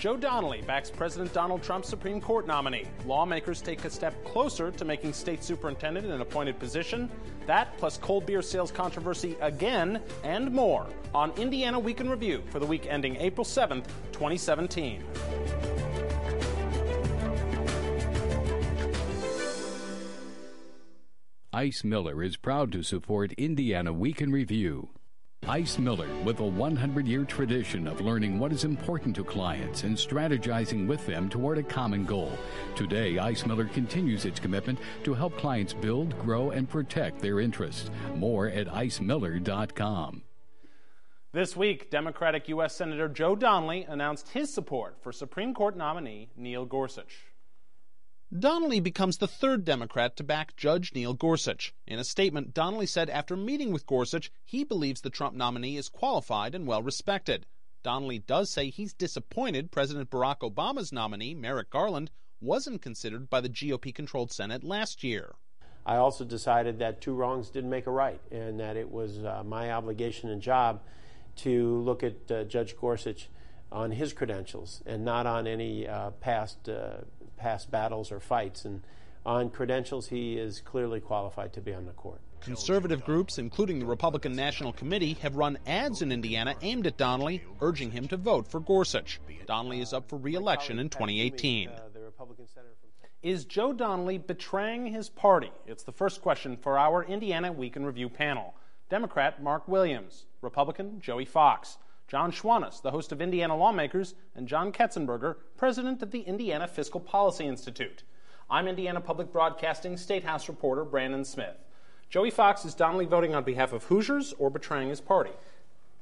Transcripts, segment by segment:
Joe Donnelly backs President Donald Trump's Supreme Court nominee. Lawmakers take a step closer to making state superintendent an appointed position. That, plus cold beer sales controversy again, and more on Indiana Week in Review for the week ending April 7th, 2017. Ice Miller is proud to support Indiana Week in Review. Ice Miller, with a 100 year tradition of learning what is important to clients and strategizing with them toward a common goal. Today, Ice Miller continues its commitment to help clients build, grow, and protect their interests. More at icemiller.com. This week, Democratic U.S. Senator Joe Donnelly announced his support for Supreme Court nominee Neil Gorsuch. Donnelly becomes the third Democrat to back Judge Neil Gorsuch. In a statement, Donnelly said after meeting with Gorsuch, he believes the Trump nominee is qualified and well respected. Donnelly does say he's disappointed President Barack Obama's nominee, Merrick Garland, wasn't considered by the GOP controlled Senate last year. I also decided that two wrongs didn't make a right, and that it was uh, my obligation and job to look at uh, Judge Gorsuch on his credentials and not on any uh, past uh, past battles or fights. And on credentials, he is clearly qualified to be on the court. Conservative groups, including the Republican National Committee, have run ads in Indiana aimed at Donnelly, urging him to vote for Gorsuch. Donnelly is up for re election in 2018. Uh, is Joe Donnelly betraying his party? It's the first question for our Indiana Week in Review panel. Democrat Mark Williams, Republican Joey Fox. John Schwantes, the host of Indiana Lawmakers, and John Ketzenberger, president of the Indiana Fiscal Policy Institute. I'm Indiana Public Broadcasting State House reporter Brandon Smith. Joey Fox is Donnelly voting on behalf of Hoosiers or betraying his party?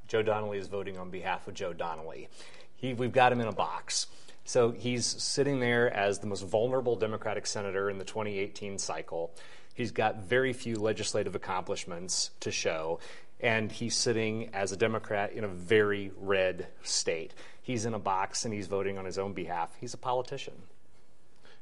Joe Donnelly is voting on behalf of Joe Donnelly. He, we've got him in a box. So he's sitting there as the most vulnerable Democratic senator in the 2018 cycle. He's got very few legislative accomplishments to show and he's sitting as a Democrat in a very red state. He's in a box and he's voting on his own behalf. He's a politician.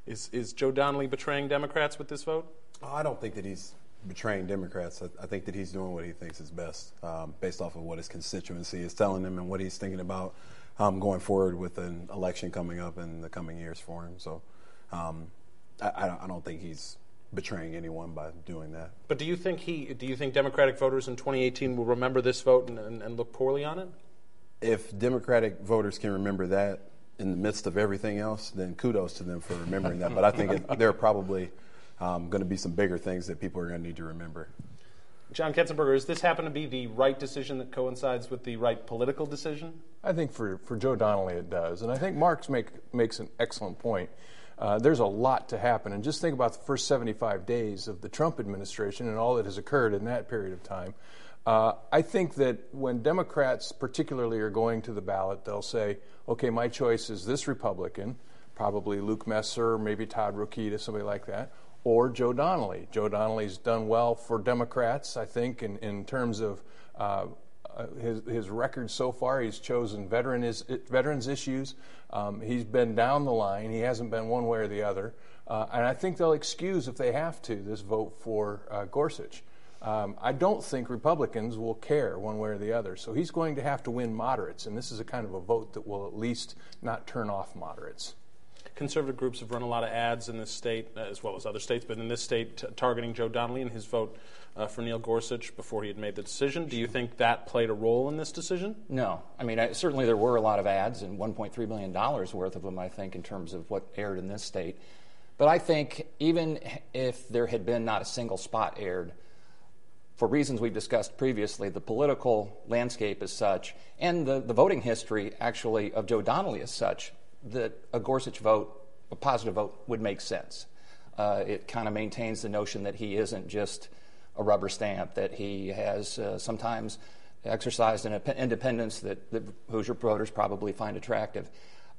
Is, is Joe Donnelly betraying Democrats with this vote? Oh, I don't think that he's betraying Democrats. I, I think that he's doing what he thinks is best um, based off of what his constituency is telling him and what he's thinking about um, going forward with an election coming up in the coming years for him. So um, I, I don't think he's betraying anyone by doing that. But do you think he? Do you think Democratic voters in 2018 will remember this vote and, and, and look poorly on it? If Democratic voters can remember that in the midst of everything else, then kudos to them for remembering that. But I think it, there are probably um, going to be some bigger things that people are going to need to remember. John Ketzenberger, does this happen to be the right decision that coincides with the right political decision? I think for, for Joe Donnelly it does. And I think Marks make, makes an excellent point. Uh, there's a lot to happen. And just think about the first 75 days of the Trump administration and all that has occurred in that period of time. Uh, I think that when Democrats, particularly, are going to the ballot, they'll say, okay, my choice is this Republican, probably Luke Messer, maybe Todd Rokita, somebody like that, or Joe Donnelly. Joe Donnelly's done well for Democrats, I think, in, in terms of uh, uh, his, his record so far. He's chosen veteran is, veterans issues. Um, he's been down the line. He hasn't been one way or the other. Uh, and I think they'll excuse, if they have to, this vote for uh, Gorsuch. Um, I don't think Republicans will care one way or the other. So he's going to have to win moderates, and this is a kind of a vote that will at least not turn off moderates conservative groups have run a lot of ads in this state, uh, as well as other states, but in this state, t- targeting Joe Donnelly and his vote uh, for Neil Gorsuch before he had made the decision. Do you think that played a role in this decision? No. I mean, I, certainly there were a lot of ads, and $1.3 million worth of them, I think, in terms of what aired in this state. But I think even if there had been not a single spot aired, for reasons we've discussed previously, the political landscape is such, and the, the voting history actually of Joe Donnelly is such, that a Gorsuch vote, a positive vote, would make sense. Uh, it kind of maintains the notion that he isn't just a rubber stamp, that he has uh, sometimes exercised an independence that, that Hoosier voters probably find attractive.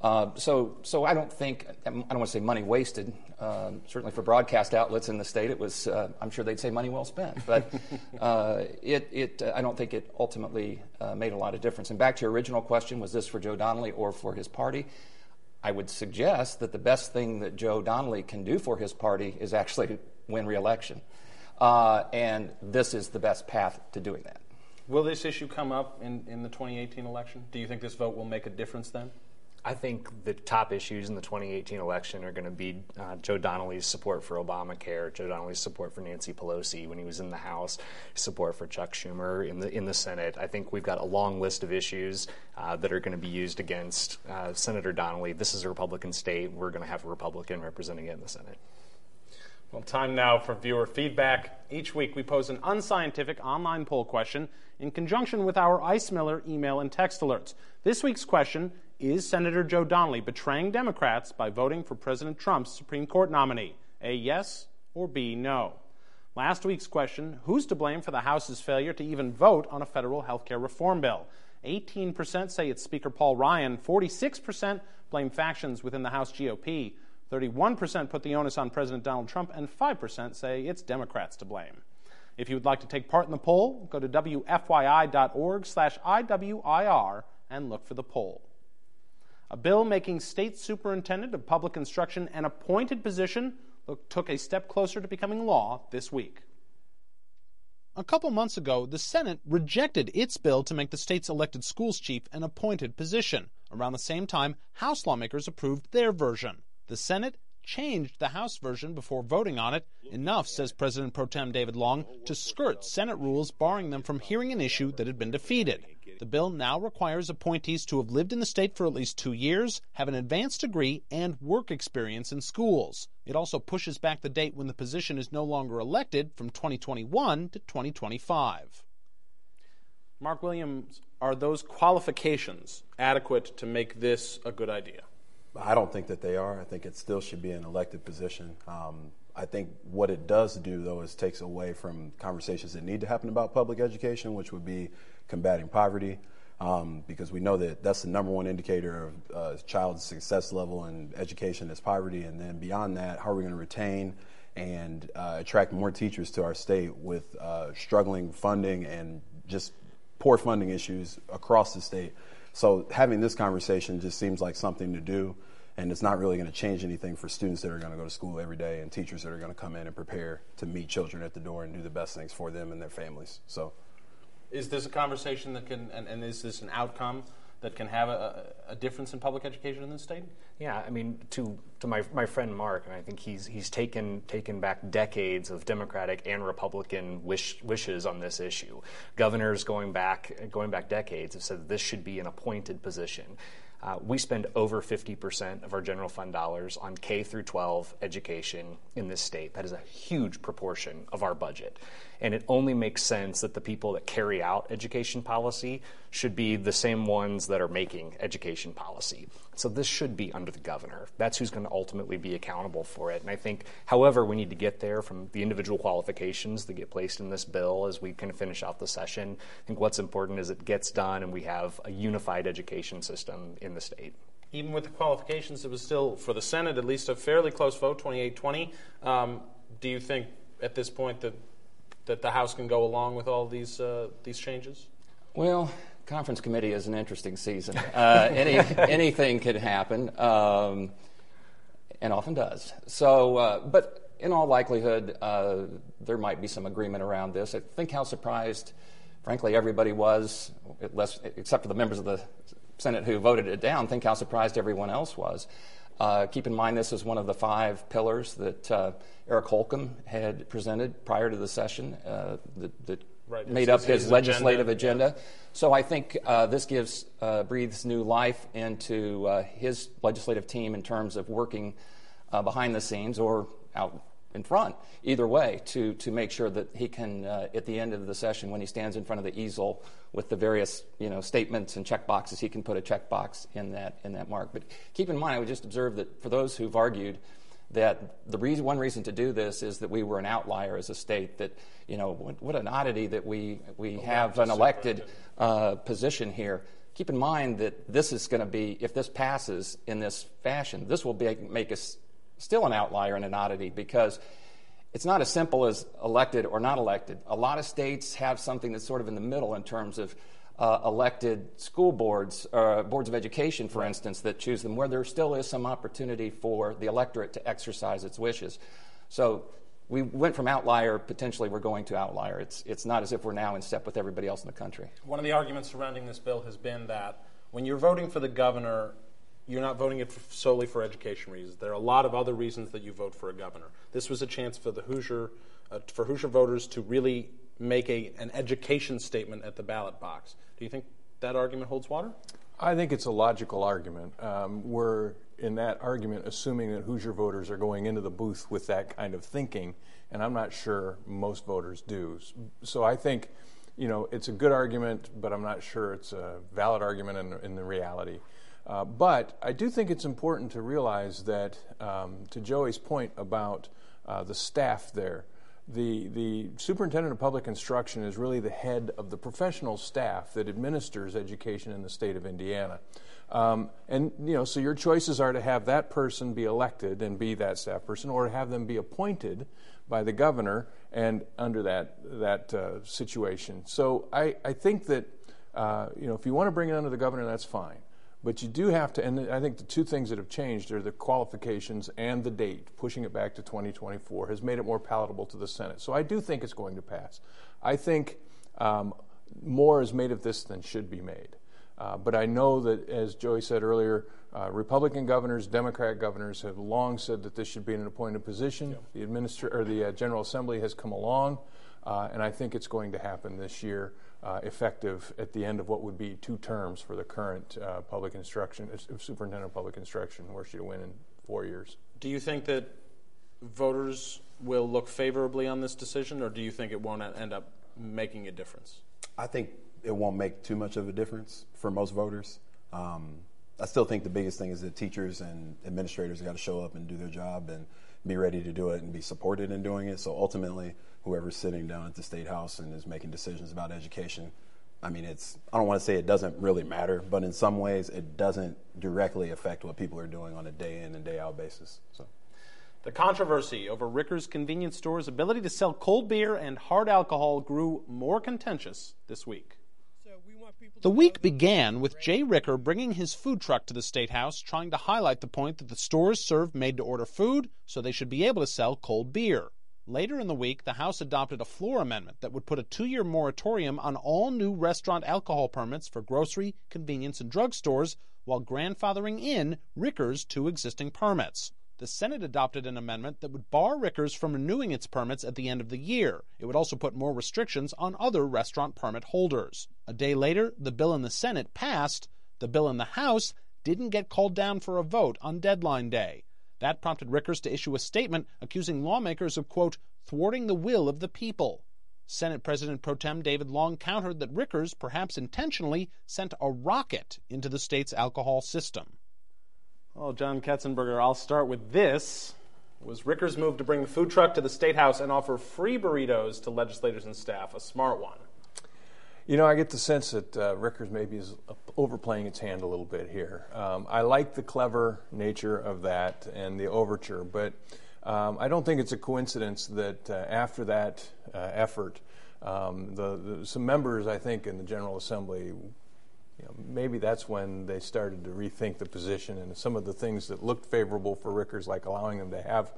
Uh, so, so I don't think I don't want to say money wasted. Uh, certainly for broadcast outlets in the state, it was. Uh, I'm sure they'd say money well spent. But uh, it, it, I don't think it ultimately uh, made a lot of difference. And back to your original question: Was this for Joe Donnelly or for his party? I would suggest that the best thing that Joe Donnelly can do for his party is actually win re-election. Uh, and this is the best path to doing that. Will this issue come up in, in the 2018 election? Do you think this vote will make a difference then? I think the top issues in the 2018 election are going to be uh, Joe Donnelly's support for Obamacare, Joe Donnelly's support for Nancy Pelosi when he was in the House, support for Chuck Schumer in the in the Senate. I think we've got a long list of issues uh, that are going to be used against uh, Senator Donnelly. This is a Republican state. We're going to have a Republican representing it in the Senate. Well, time now for viewer feedback. Each week we pose an unscientific online poll question in conjunction with our Ice Miller email and text alerts. This week's question is Senator Joe Donnelly betraying Democrats by voting for President Trump's Supreme Court nominee? A yes or B no? Last week's question Who's to blame for the House's failure to even vote on a federal health care reform bill? 18% say it's Speaker Paul Ryan, 46% blame factions within the House GOP. 31% put the onus on President Donald Trump, and 5% say it's Democrats to blame. If you would like to take part in the poll, go to wfyi.org slash IWIR and look for the poll. A bill making state superintendent of public instruction an appointed position took a step closer to becoming law this week. A couple months ago, the Senate rejected its bill to make the state's elected schools chief an appointed position. Around the same time, House lawmakers approved their version. The Senate changed the House version before voting on it, enough, says President Pro Tem David Long, to skirt Senate rules barring them from hearing an issue that had been defeated. The bill now requires appointees to have lived in the state for at least two years, have an advanced degree, and work experience in schools. It also pushes back the date when the position is no longer elected from 2021 to 2025. Mark Williams, are those qualifications adequate to make this a good idea? I don't think that they are. I think it still should be an elected position. Um, I think what it does do, though, is takes away from conversations that need to happen about public education, which would be combating poverty, um, because we know that that's the number one indicator of uh, child success level in education is poverty. And then beyond that, how are we going to retain and uh, attract more teachers to our state with uh, struggling funding and just poor funding issues across the state? So having this conversation just seems like something to do, and it's not really going to change anything for students that are going to go to school every day and teachers that are going to come in and prepare to meet children at the door and do the best things for them and their families. So, is this a conversation that can, and, and is this an outcome that can have a, a, difference in public education in this state? Yeah, I mean, to to my my friend Mark, and I think he's he's taken taken back decades of Democratic and Republican wish, wishes on this issue. Governors going back going back decades have said this should be an appointed position. Uh, we spend over 50% of our general fund dollars on K through 12 education in this state. That is a huge proportion of our budget. And it only makes sense that the people that carry out education policy should be the same ones that are making education policy. So this should be under the governor. That's who's going to ultimately be accountable for it. And I think, however, we need to get there from the individual qualifications that get placed in this bill as we kind of finish out the session. I think what's important is it gets done and we have a unified education system in the state. Even with the qualifications, it was still, for the Senate, at least a fairly close vote, 28 20. Um, do you think at this point that that the House can go along with all these uh, these changes? Well, conference committee is an interesting season. Uh, any, anything could happen, um, and often does. So, uh, but in all likelihood, uh, there might be some agreement around this. I think how surprised, frankly, everybody was, less, except for the members of the Senate who voted it down. Think how surprised everyone else was. Uh, keep in mind, this is one of the five pillars that uh, Eric Holcomb had presented prior to the session uh, that, that right. made up his, his legislative agenda. agenda. Yeah. So I think uh, this gives uh, breathes new life into uh, his legislative team in terms of working behind the scenes or out in front, either way, to, to make sure that he can, uh, at the end of the session, when he stands in front of the easel with the various you know, statements and check boxes, he can put a check box in that, in that mark. But keep in mind, I would just observe that for those who've argued that the reason, one reason to do this is that we were an outlier as a state, that, you know, what, what an oddity that we, we well, have an elected uh, position here. Keep in mind that this is going to be, if this passes in this fashion, this will be, make us still an outlier and an oddity because it's not as simple as elected or not elected. A lot of states have something that's sort of in the middle in terms of uh, elected school boards, uh, boards of education, for instance, that choose them, where there still is some opportunity for the electorate to exercise its wishes. So we went from outlier, potentially we're going to outlier. It's, it's not as if we're now in step with everybody else in the country. One of the arguments surrounding this bill has been that when you're voting for the governor, you're not voting it solely for education reasons. There are a lot of other reasons that you vote for a governor. This was a chance for the Hoosier, uh, for Hoosier voters to really make a, an education statement at the ballot box. Do you think that argument holds water? I think it's a logical argument. Um, we're in that argument assuming that Hoosier voters are going into the booth with that kind of thinking, and I'm not sure most voters do. So I think, you know, it's a good argument, but I'm not sure it's a valid argument in, in the reality. Uh, but I do think it's important to realize that, um, to Joey's point about uh, the staff there, the, the superintendent of public instruction is really the head of the professional staff that administers education in the state of Indiana. Um, and, you know, so your choices are to have that person be elected and be that staff person, or to have them be appointed by the governor and under that, that uh, situation. So I, I think that, uh, you know, if you want to bring it under the governor, that's fine. But you do have to, and I think the two things that have changed are the qualifications and the date. Pushing it back to 2024 has made it more palatable to the Senate. So I do think it's going to pass. I think um, more is made of this than should be made. Uh, but I know that, as Joey said earlier, uh, Republican governors, Democrat governors have long said that this should be an appointed position. The or the uh, General Assembly has come along, uh, and I think it's going to happen this year uh, effective at the end of what would be two terms for the current uh, public instruction uh, superintendent of public instruction, where she'd win in four years. Do you think that voters will look favorably on this decision, or do you think it won't end up making a difference? I think it won't make too much of a difference for most voters. Um, I still think the biggest thing is that teachers and administrators got to show up and do their job and be ready to do it and be supported in doing it. So ultimately, whoever's sitting down at the state house and is making decisions about education. I mean, it's, I don't want to say it doesn't really matter, but in some ways it doesn't directly affect what people are doing on a day in and day out basis. So. The controversy over Ricker's convenience store's ability to sell cold beer and hard alcohol grew more contentious this week. The week began with Jay Ricker bringing his food truck to the State House, trying to highlight the point that the stores serve made to order food, so they should be able to sell cold beer. Later in the week, the House adopted a floor amendment that would put a two year moratorium on all new restaurant alcohol permits for grocery, convenience, and drug stores while grandfathering in Ricker's two existing permits. The Senate adopted an amendment that would bar Ricker's from renewing its permits at the end of the year. It would also put more restrictions on other restaurant permit holders. A day later, the bill in the Senate passed. The bill in the House didn't get called down for a vote on deadline day. That prompted Rickers to issue a statement accusing lawmakers of, quote, thwarting the will of the people. Senate President Pro Tem David Long countered that Rickers, perhaps intentionally, sent a rocket into the state's alcohol system. Well, John Ketzenberger, I'll start with this. Was Rickers' move to bring the food truck to the State House and offer free burritos to legislators and staff a smart one? You know, I get the sense that uh, Rickers maybe is overplaying its hand a little bit here. Um, I like the clever nature of that and the overture, but um, I don't think it's a coincidence that uh, after that uh, effort, um, the, the, some members, I think, in the General Assembly, you know, maybe that's when they started to rethink the position and some of the things that looked favorable for Rickers, like allowing them to have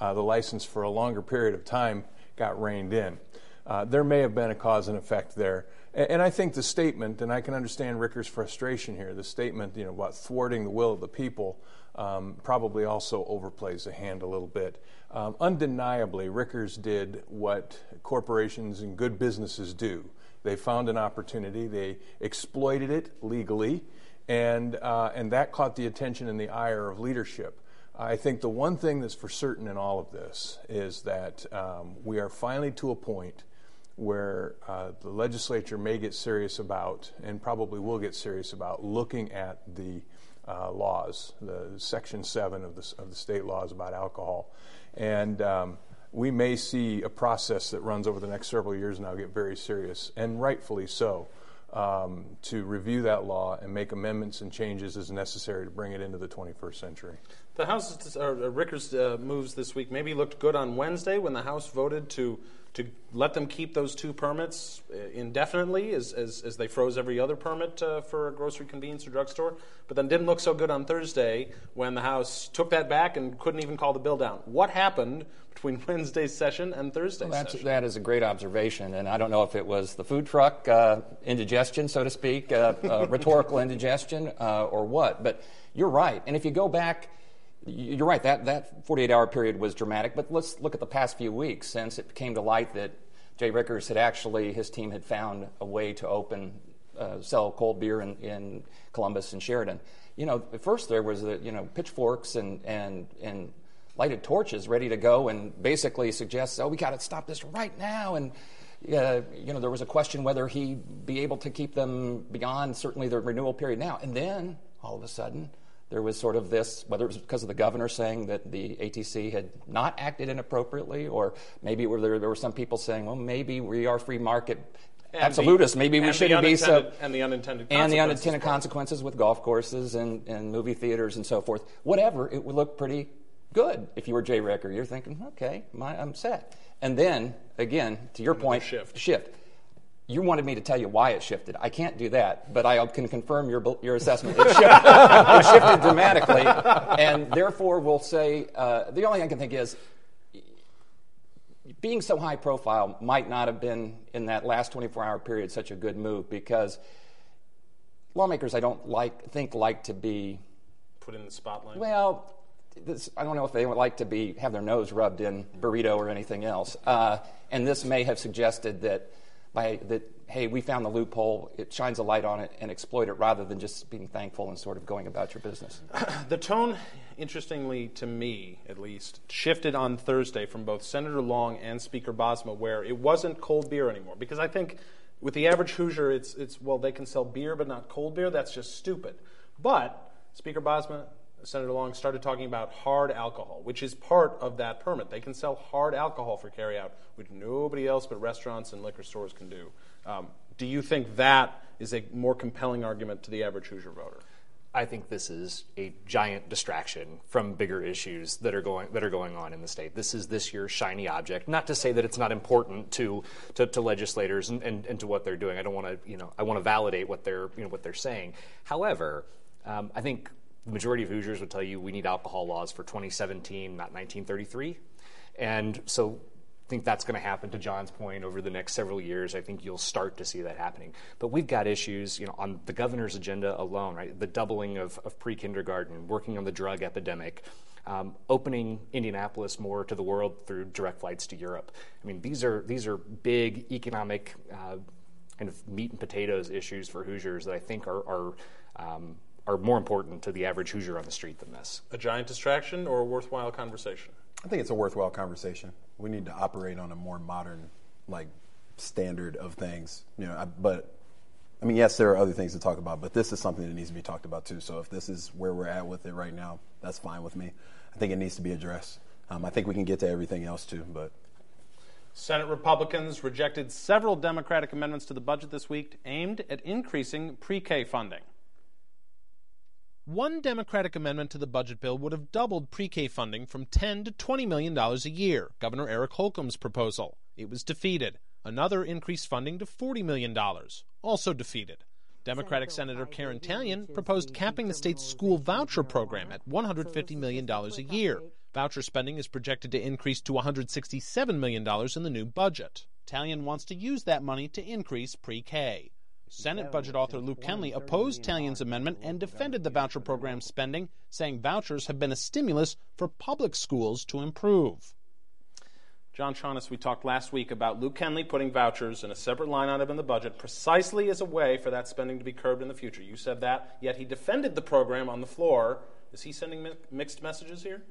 uh, the license for a longer period of time, got reined in. Uh, there may have been a cause and effect there. And I think the statement, and I can understand Ricker's frustration here, the statement, you know, about thwarting the will of the people, um, probably also overplays the hand a little bit. Um, undeniably, Rickers did what corporations and good businesses do. They found an opportunity, they exploited it legally, and, uh, and that caught the attention and the ire of leadership. I think the one thing that's for certain in all of this is that um, we are finally to a point where uh, the legislature may get serious about, and probably will get serious about, looking at the uh, laws, the Section 7 of the, of the state laws about alcohol. And um, we may see a process that runs over the next several years now get very serious, and rightfully so, um, to review that law and make amendments and changes as necessary to bring it into the 21st century. The House, uh, Rickers' uh, moves this week maybe looked good on Wednesday when the House voted to to let them keep those two permits indefinitely as, as, as they froze every other permit uh, for a grocery convenience or drugstore, but then didn't look so good on Thursday when the House took that back and couldn't even call the bill down. What happened between Wednesday's session and Thursday's well, session? That is a great observation, and I don't know if it was the food truck uh, indigestion, so to speak, uh, uh, rhetorical indigestion, uh, or what, but you're right. And if you go back, you're right, that, that 48 hour period was dramatic, but let's look at the past few weeks since it came to light that Jay Rickers had actually, his team had found a way to open, uh, sell cold beer in, in Columbus and Sheridan. You know, at first there was the, you know, pitchforks and, and, and lighted torches ready to go and basically suggests, oh, we got to stop this right now. And, uh, you know, there was a question whether he'd be able to keep them beyond certainly the renewal period now. And then, all of a sudden, there was sort of this, whether it was because of the governor saying that the ATC had not acted inappropriately, or maybe there, there were some people saying, well, maybe we are free market and absolutists. Maybe we shouldn't be so. And the unintended and the unintended consequences with golf courses and, and movie theaters and so forth. Whatever, it would look pretty good if you were Jay Ricker. You're thinking, okay, my, I'm set. And then, again, to your Another point, shift. shift you wanted me to tell you why it shifted. I can't do that, but I can confirm your, your assessment. It shifted, it shifted dramatically, and therefore we'll say uh, the only thing I can think is being so high profile might not have been in that last 24 hour period such a good move because lawmakers I don't like think like to be put in the spotlight. Well, this, I don't know if they would like to be have their nose rubbed in burrito or anything else, uh, and this may have suggested that by that hey we found the loophole it shines a light on it and exploit it rather than just being thankful and sort of going about your business. The tone interestingly to me at least shifted on thursday from both senator long and speaker bosma where it wasn't cold beer anymore. Because i think with the average hoosier it's, it's well they can sell beer but not cold beer. That's just stupid. But speaker bosma Senator Long started talking about hard alcohol, which is part of that permit. They can sell hard alcohol for carryout, which nobody else but restaurants and liquor stores can do. Um, do you think that is a more compelling argument to the average Hoosier voter? I think this is a giant distraction from bigger issues that are going that are going on in the state. This is this year's shiny object. Not to say that it's not important to to, to legislators and, and, and, to what they're doing. I don't want to you know I want to validate what they're you know what they're saying. However, um, I think the majority of Hoosiers would tell you we need alcohol laws for 2017, not 1933. And so I think that's going to happen to John's point over the next several years. I think you'll start to see that happening. But we've got issues, you know, on the governor's agenda alone, right? The doubling of, of pre-kindergarten, working on the drug epidemic, um, opening Indianapolis more to the world through direct flights to Europe. I mean, these are these are big economic uh, kind of meat and potatoes issues for Hoosiers that I think are, are um, are more important to the average Hoosier on the street than this. A giant distraction or a worthwhile conversation? I think it's a worthwhile conversation. We need to operate on a more modern, like, standard of things. You know, I, but I mean, yes, there are other things to talk about, but this is something that needs to be talked about too. So if this is where we're at with it right now, that's fine with me. I think it needs to be addressed. Um, I think we can get to everything else too, but. Senate Republicans rejected several Democratic amendments to the budget this week aimed at increasing pre K funding. One Democratic amendment to the budget bill would have doubled pre-K funding from 10 to 20 million dollars a year, Governor Eric Holcomb's proposal. It was defeated. Another increased funding to 40 million dollars, also defeated. Democratic Senator Karen Tallian proposed capping the state's school voucher program at $150 million a year. Voucher spending is projected to increase to $167 million in the new budget. Tallian wants to use that money to increase pre K. Senate budget author Luke Kenley opposed Tallian's amendment and defended the voucher program's spending, saying vouchers have been a stimulus for public schools to improve. John Schwantes, we talked last week about Luke Kenley putting vouchers in a separate line item in the budget precisely as a way for that spending to be curbed in the future. You said that, yet he defended the program on the floor. Is he sending mi- mixed messages here?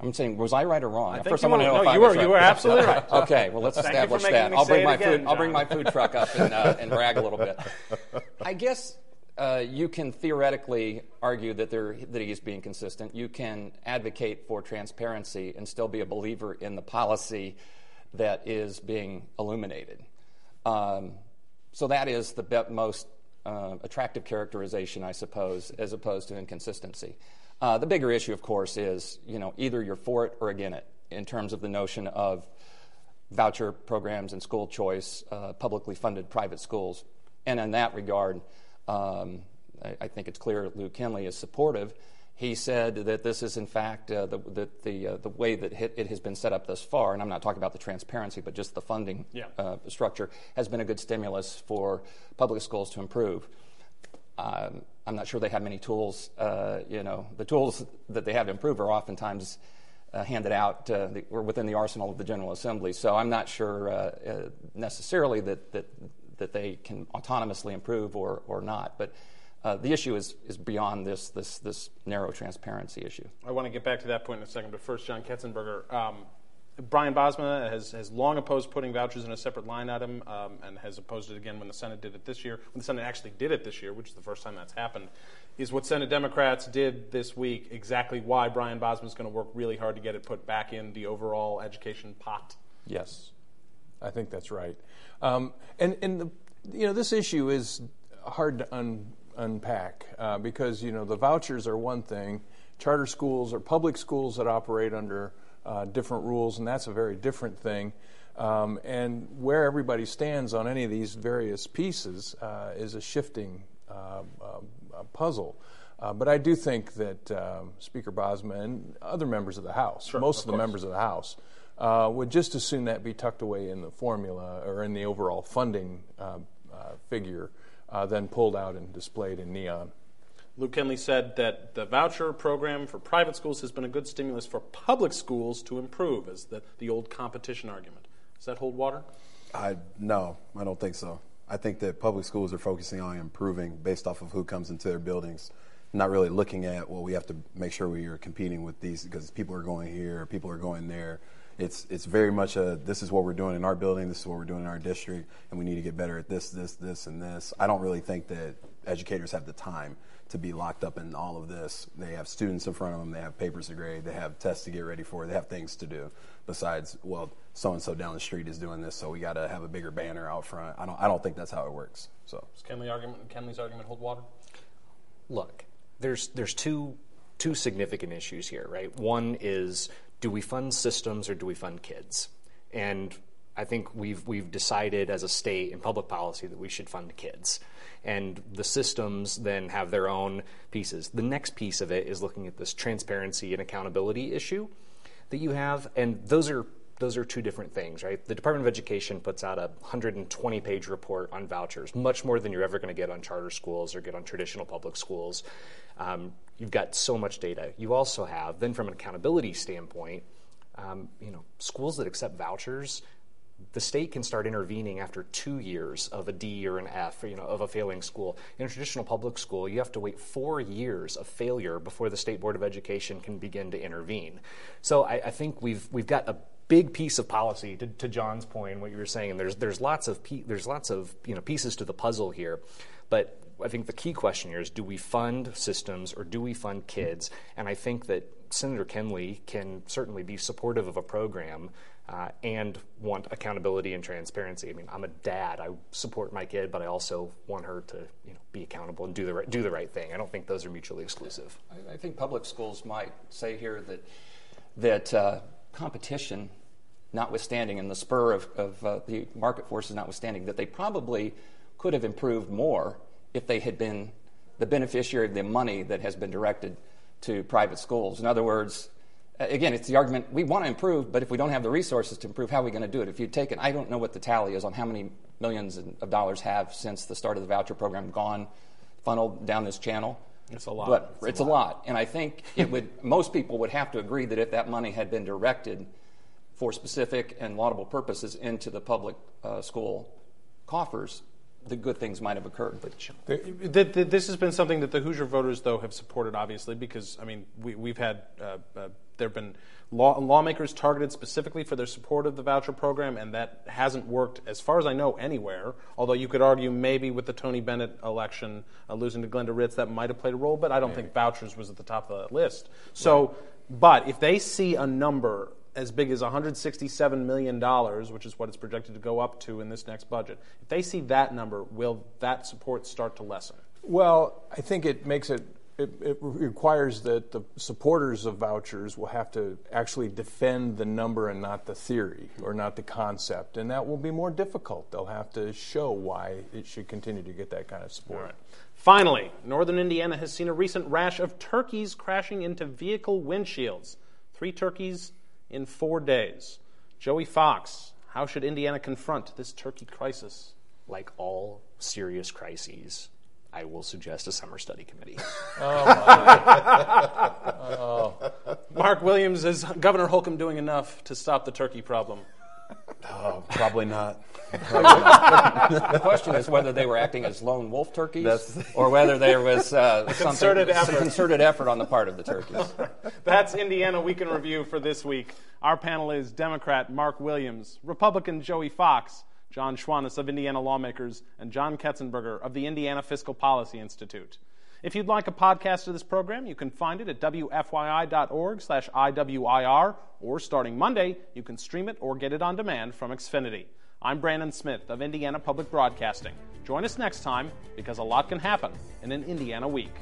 I'm saying, was I right or wrong? I First, you I want to know No, if I you was were- right. you were absolutely right. Okay, well, let's Thank establish that. I'll bring my again, food. I'll bring my food truck up and, uh, and brag a little bit. I guess uh, you can theoretically argue that there that he's being consistent. You can advocate for transparency and still be a believer in the policy that is being illuminated. Um, so that is the most uh, attractive characterization, I suppose, as opposed to inconsistency. Uh, the bigger issue, of course, is you know either you're for it or against it in terms of the notion of voucher programs and school choice, uh, publicly funded private schools. And in that regard, um, I, I, think it's clear Lou Kenley is supportive. He said that this is, in fact, uh, the, the, the, uh, the, way that it has been set up thus far, and I'm not talking about the transparency, but just the funding yeah. Uh, structure, has been a good stimulus for public schools to improve. Um, I'm not sure they have many tools. Uh, you know, the tools that they have to improve are oftentimes uh, handed out uh, or within the arsenal of the General Assembly. So I'm not sure necessarily that, that that they can autonomously improve or, or not. But the issue is, is beyond this, this, this narrow transparency issue. I want to get back to that point in a second, but first, John Ketzenberger. Um, Brian Bosma has, has long opposed putting vouchers in a separate line item um, and has opposed it again when the Senate did it this year. When the Senate actually did it this year, which is the first time that's happened, is what Senate Democrats did this week exactly why Brian Bosma is going to work really hard to get it put back in the overall education pot? Yes, I think that's right. Um, and and the, you know this issue is hard to un, unpack uh, because you know the vouchers are one thing, charter schools or public schools that operate under uh, different rules, and that's a very different thing. Um, and where everybody stands on any of these various pieces uh, is a shifting uh, uh, puzzle. Uh, but I do think that um, Speaker Bosma and other members of the House, sure, most of, of the members of the House, uh, would just as soon that be tucked away in the formula or in the overall funding uh, uh, figure uh, than pulled out and displayed in neon. Lew Kenley said that the voucher program for private schools has been a good stimulus for public schools to improve, as the, the old competition argument. Does that hold water? I no, I don't think so. I think that public schools are focusing on improving based off of who comes into their buildings, not really looking at well, we have to make sure we are competing with these because people are going here, people are going there it's it's very much a this is what we're doing in our building, this is what we're doing in our district, and we need to get better at this, this, this, and this. I don't really think that educators have the time to be locked up in all of this. They have students in front of them, they have papers to grade, they have tests to get ready for, they have things to do. Besides, well, so and so down the street is doing this, so we got to have a bigger banner out front. I don't I don't think that's how it works. So does Kenley argument Kenley's argument hold water? Look, there's there's two two significant issues here, right? One is do we fund systems or do we fund kids? And I think we've we've decided as a state in public policy that we should fund kids. And the systems then have their own pieces. The next piece of it is looking at this transparency and accountability issue that you have, and those are those are two different things, right? The Department of Education puts out a 120 page report on vouchers, much more than you're ever going to get on charter schools or get on traditional public schools. Um, you've got so much data. You also have, then from an accountability standpoint, um, you know, schools that accept vouchers, the state can start intervening after two years of a D or an F, you know, of a failing school. In a traditional public school, you have to wait four years of failure before the state board of education can begin to intervene. So I, I think we've we've got a big piece of policy to, to John's point what you were saying. And there's there's lots of there's lots of you know pieces to the puzzle here, but I think the key question here is do we fund systems or do we fund kids? And I think that Senator Kenley can certainly be supportive of a program uh, and want accountability and transparency. I mean, I'm a dad. I support my kid, but I also want her to you know, be accountable and do the, right, do the right thing. I don't think those are mutually exclusive. I, I think public schools might say here that, that uh, competition, notwithstanding, and the spur of, of uh, the market forces notwithstanding, that they probably could have improved more if they had been the beneficiary of the money that has been directed to private schools. In other words, again, it's the argument we want to improve, but if we don't have the resources to improve, how are we going to do it? If you take it, I don't know what the tally is on how many millions of dollars have since the start of the voucher program gone funneled down this channel. It's a lot. But it's, it's a, lot. lot. And I think it would most people would have to agree that if that money had been directed for specific and laudable purposes into the public uh, school coffers, the good things might have occurred. But this has been something that the Hoosier voters, though, have supported, obviously, because I mean, we, have had uh, uh, there have been law, lawmakers targeted specifically for their support of the voucher program, and that hasn't worked, as far as I know, anywhere. Although you could argue maybe with the Tony Bennett election, uh, losing to Glenda Ritz, that might have played a role, but I don't maybe. think vouchers was at the top of the list. So, right. but if they see a number as big as $167 million, which is what it's projected to go up to in this next budget, if they see that number, will that support start to lessen? Well, I think it makes it it, it, requires that the supporters of vouchers will have to actually defend the number and not the theory or not the concept, and that will be more difficult. They'll have to show why it should continue to get that kind of support. Right. Finally, northern Indiana has seen a recent rash of turkeys crashing into vehicle windshields. Three turkeys in four days. Joey Fox, how should Indiana confront this turkey crisis? Like all serious crises, I will suggest a summer study committee. oh, oh. Mark Williams, is Governor Holcomb doing enough to stop the turkey problem? Oh, probably not. the question is whether they were acting as lone wolf turkeys That's, or whether there was uh, concerted some concerted effort on the part of the turkeys. That's Indiana Week in Review for this week. Our panel is Democrat Mark Williams, Republican Joey Fox, John Schwantes of Indiana Lawmakers, and John Ketzenberger of the Indiana Fiscal Policy Institute. If you'd like a podcast of this program, you can find it at wfyi.org slash IWIR, or starting Monday, you can stream it or get it on demand from Xfinity. I'm Brandon Smith of Indiana Public Broadcasting. Join us next time because a lot can happen in an Indiana week.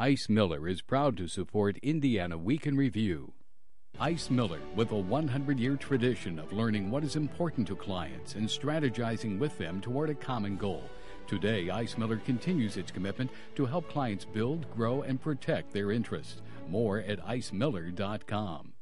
Ice Miller is proud to support Indiana Week in Review. Ice Miller, with a 100 year tradition of learning what is important to clients and strategizing with them toward a common goal. Today, Ice Miller continues its commitment to help clients build, grow, and protect their interests. More at icemiller.com.